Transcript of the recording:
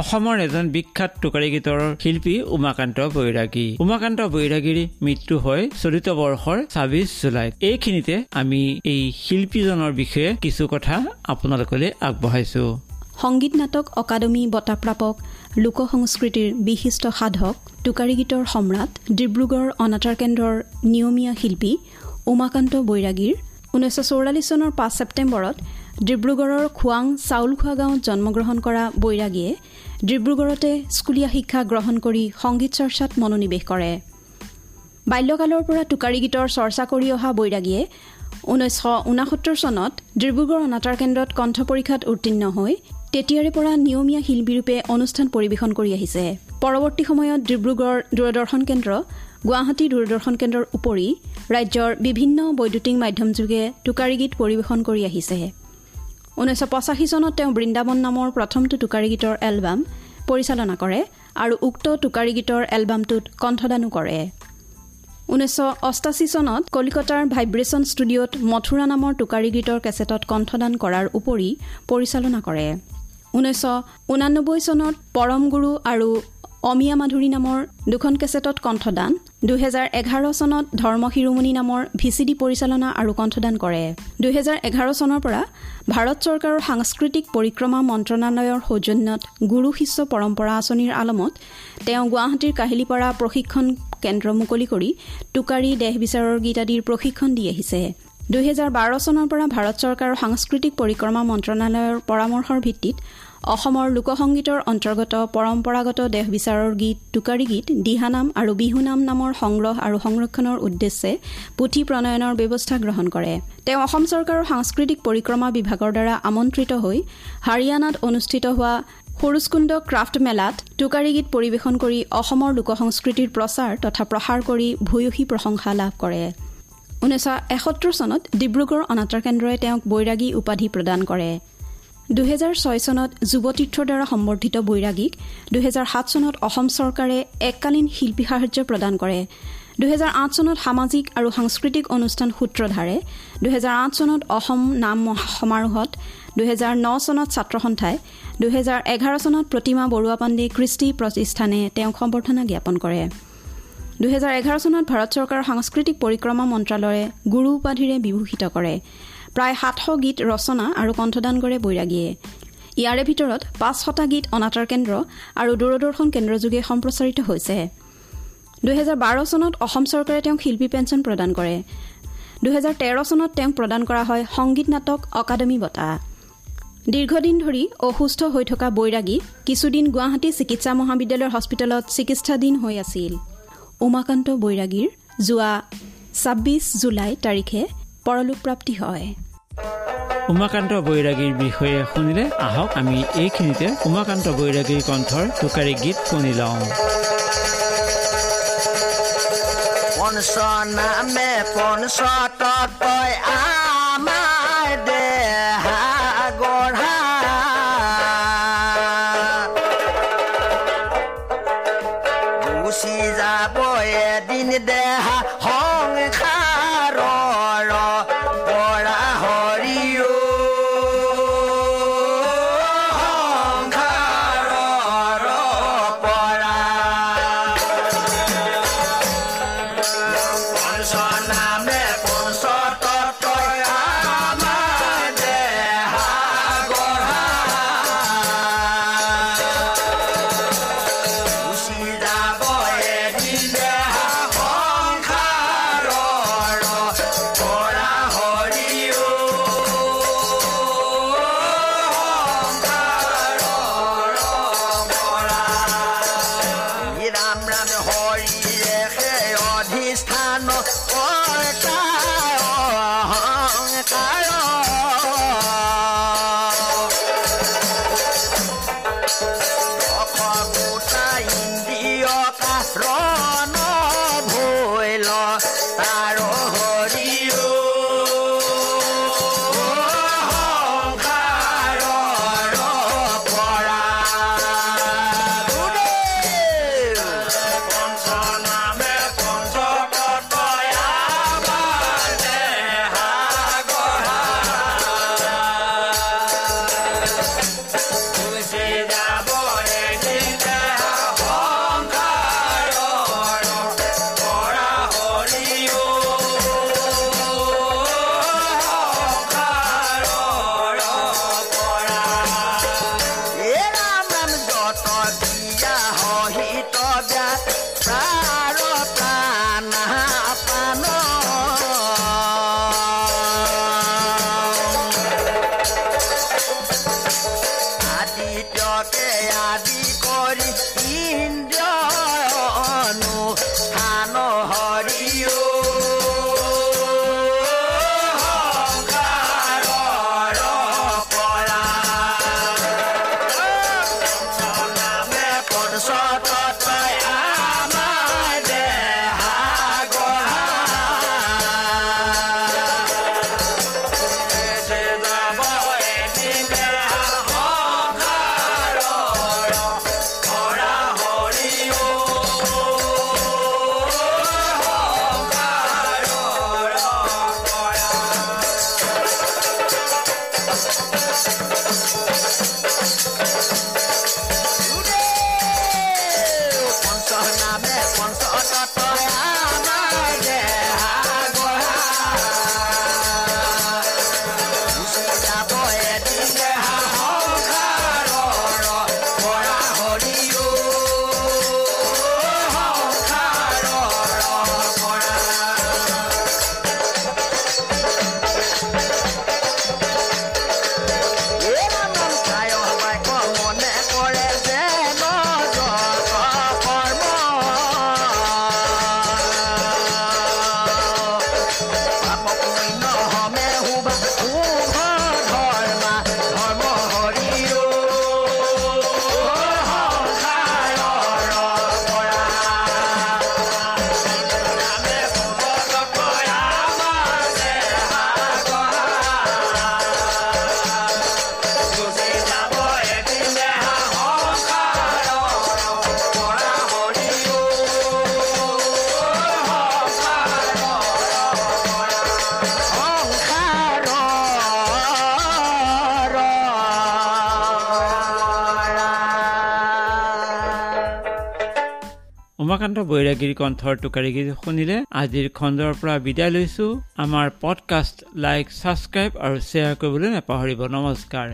অসমৰ এজন বিখ্যাত টোকাৰী গীতৰ শিল্পী উমাকান্ত বৈৰাগী। উমাকান্ত বৈৰাগীৰ মৃত্যু হয় চলিত বৰ্ষৰ ছাব্বিছ জুলাইত। এইখিনিতে আমি এই শিল্পীজনৰ বিষয়ে কিছু কথা আপোনালোকলৈ আগবঢ়াইছো। সংগীত নাটক অকাডেমী বঁটাপ্ৰাপক লোক সংস্কৃতিৰ বিশিষ্ট সাধক টোকাৰী গীতৰ সম্ৰাট ডিব্ৰুগড় অনাতাৰ কেন্দ্ৰৰ নিয়মীয়া শিল্পী উমাকান্ত বৈৰাগীৰ ঊনৈছশ চৌৰাল্লিছ চনৰ পাঁচ ছেপ্টেম্বৰত ডিব্ৰুগড়ৰ খোৱাং চাউলখোৱা গাঁৱত জন্মগ্ৰহণ কৰা বৈৰাগীয়ে ডিব্ৰুগড়তে স্কুলীয়া শিক্ষা গ্ৰহণ কৰি সংগীত চৰ্চাত মনোনিৱেশ কৰে। বাল্যকালৰ পৰা টোকাৰী গীতৰ চৰ্চা কৰি অহা বৈৰাগীয়ে ঊনৈছশ ঊনাসত্তৰ চনত ডিব্ৰুগড় অনাতাৰ কেন্দ্ৰত কণ্ঠ পৰীক্ষাত উত্তীৰ্ণ হৈ তেতিয়াৰে পৰা নিয়মীয়া শিল্পীৰূপে অনুষ্ঠান পৰিৱেশন কৰি আহিছে। পৰৱৰ্তী সময়ত ডিব্ৰুগড় দূৰদৰ্শন কেন্দ্ৰ গুৱাহাটী দূৰদৰ্শন কেন্দ্ৰৰ উপৰি ৰাজ্যৰ বিভিন্ন বৈদ্যুতিক মাধ্যমযোগে টোকাৰী গীত পৰিৱেশন কৰি আহিছে। ঊনৈছশ পঁচাশী চনত তেওঁ বৃন্দাবন নামৰ প্ৰথমটো টোকাৰী গীতৰ এলবাম পৰিচালনা কৰে আৰু উক্ত টোকাৰী গীতৰ এলবামটোত কণ্ঠদানো কৰে। ঊনৈছশ অষ্টাশী চনত কলিকতাৰ ভাইব্ৰেশ্যন ষ্টুডিঅ'ত মথুৰা নামৰ টোকাৰী গীতৰ কেছেটত কণ্ঠদান কৰাৰ উপৰি পৰিচালনা কৰে। ঊনৈছশ ঊনানব্বৈ চনত পৰম গুৰু আৰু অমিয়া মাধুৰী নামৰ দুখন কেছেটত কণ্ঠদান দুহেজাৰ এঘাৰ চনত ধৰ্ম শিৰোমণি নামৰ ভি চি ডি পৰিচালনা আৰু কণ্ঠদান কৰে। দুহেজাৰ এঘাৰ চনৰ পৰা ভাৰত চৰকাৰৰ সাংস্কৃতিক পৰিক্ৰমা মন্ত্ৰণালয়ৰ সৌজন্যত গুৰু শিষ্য পৰম্পৰা আঁচনিৰ আলমত তেওঁ গুৱাহাটীৰ কাহিলীপাৰা প্ৰশিক্ষণ কেন্দ্ৰ মুকলি কৰি টোকাৰী দেহ বিচাৰৰ গীত আদিৰ প্ৰশিক্ষণ দি আহিছে। দুহেজাৰ বাৰ চনৰ পৰা ভাৰত চৰকাৰৰ সাংস্কৃতিক পৰিক্ৰমা মন্ত্ৰণালয়ৰ পৰামৰ্শৰ ভিত্তিত অসমৰ লোকসংগীতৰ অন্তৰ্গত পৰম্পৰাগত দেহ বিচাৰৰ গীত টোকাৰী গীত দিহানাম আৰু বিহুনাম নামৰ সংগ্ৰহ আৰু সংৰক্ষণৰ উদ্দেশ্যে পুথি প্ৰণয়নৰ ব্যৱস্থা গ্ৰহণ কৰে। তেওঁ অসম চৰকাৰৰ সাংস্কৃতিক পৰিক্ৰমা বিভাগৰ দ্বাৰা আমন্ত্ৰিত হৈ হাৰিয়ানাত অনুষ্ঠিত হোৱা সৰুজকুণ্ড ক্ৰাফ্ট মেলাত টোকাৰী গীত পৰিৱেশন কৰি অসমৰ লোক সংস্কৃতিৰ প্ৰচাৰ তথা প্ৰসাৰ কৰি ভূয়সী প্ৰশংসা লাভ কৰে। ঊনৈছশ এসত্তৰ চনত ডিব্ৰুগড় অনাতাৰ কেন্দ্ৰই তেওঁক বৈৰাগী উপাধি প্ৰদান কৰে। দুহেজাৰ ছয় চনত যুৱতীৰ্থৰ দ্বাৰা সম্বৰ্ধিত বৈৰাগীক দুহেজাৰ সাত চনত অসম চৰকাৰে এককালীন শিল্পী সাহায্য প্ৰদান কৰে দুহেজাৰ আঠ চনত সামাজিক আৰু সাংস্কৃতিক অনুষ্ঠান সূত্ৰধাৰে দুহেজাৰ আঠ চনত অসম নাম সমাৰোহত দুহেজাৰ ন চনত ছাত্ৰ সন্থাই দুহেজাৰ এঘাৰ চনত প্ৰতিমা বৰুৱা পাণ্ডে কৃষ্টি প্ৰতিষ্ঠানে তেওঁক সম্বৰ্ধনা জ্ঞাপন কৰে। দুহেজাৰ এঘাৰ চনত ভাৰত চৰকাৰৰ সাংস্কৃতিক পৰিক্ৰমা মন্ত্ৰালয়ে গুৰু উপাধিৰে বিভূষিত কৰে। প্ৰায় সাতশ গীত ৰচনা আৰু কণ্ঠদান কৰে বৈৰাগীয়ে। ইয়াৰে ভিতৰত পাঁচশটা গীত অনাতাৰ কেন্দ্ৰ আৰু দূৰদৰ্শন কেন্দ্ৰযোগে সম্প্ৰচাৰিত হৈছে। দুহেজাৰ বাৰ চনত অসম চৰকাৰে তেওঁক শিল্পী পেঞ্চন প্ৰদান কৰে। দুহেজাৰ তেৰ চনত তেওঁক প্ৰদান কৰা হয় সংগীত নাটক অকাডেমী বঁটা। দীৰ্ঘদিন ধৰি অসুস্থ হৈ থকা বৈৰাগী কিছুদিন গুৱাহাটী চিকিৎসা মহাবিদ্যালয়ৰ হস্পিটেলত চিকিৎসাধীন হৈ আছিল। উমাকান্ত বৈৰাগীৰ যোৱা ছাব্বিছ জুলাই তাৰিখে পৰলোক প্ৰাপ্তি হয়। উমাকান্ত বৈৰাগীৰ বিষয়ে শুনিলে আহক আমি এইখিনিতে উমাকান্ত বৈৰাগীৰ কণ্ঠৰ টোকাৰী গীত শুনি লওঁ। গুচি যাব এদিন দেহা সংসাৰ Corona. অধিষ্ঠান অহংকার Bye. উমাকান্ত বৈৰাগীৰ কণ্ঠৰ টোকাৰীগীত শুনিলে আজিৰ খণ্ডৰ পৰা বিদায় লৈছো। আমাৰ পডকাষ্ট লাইক ছাবস্ক্ৰাইব আৰু শ্বেয়াৰ কৰিবলৈ নাপাহৰিব। নমস্কাৰ।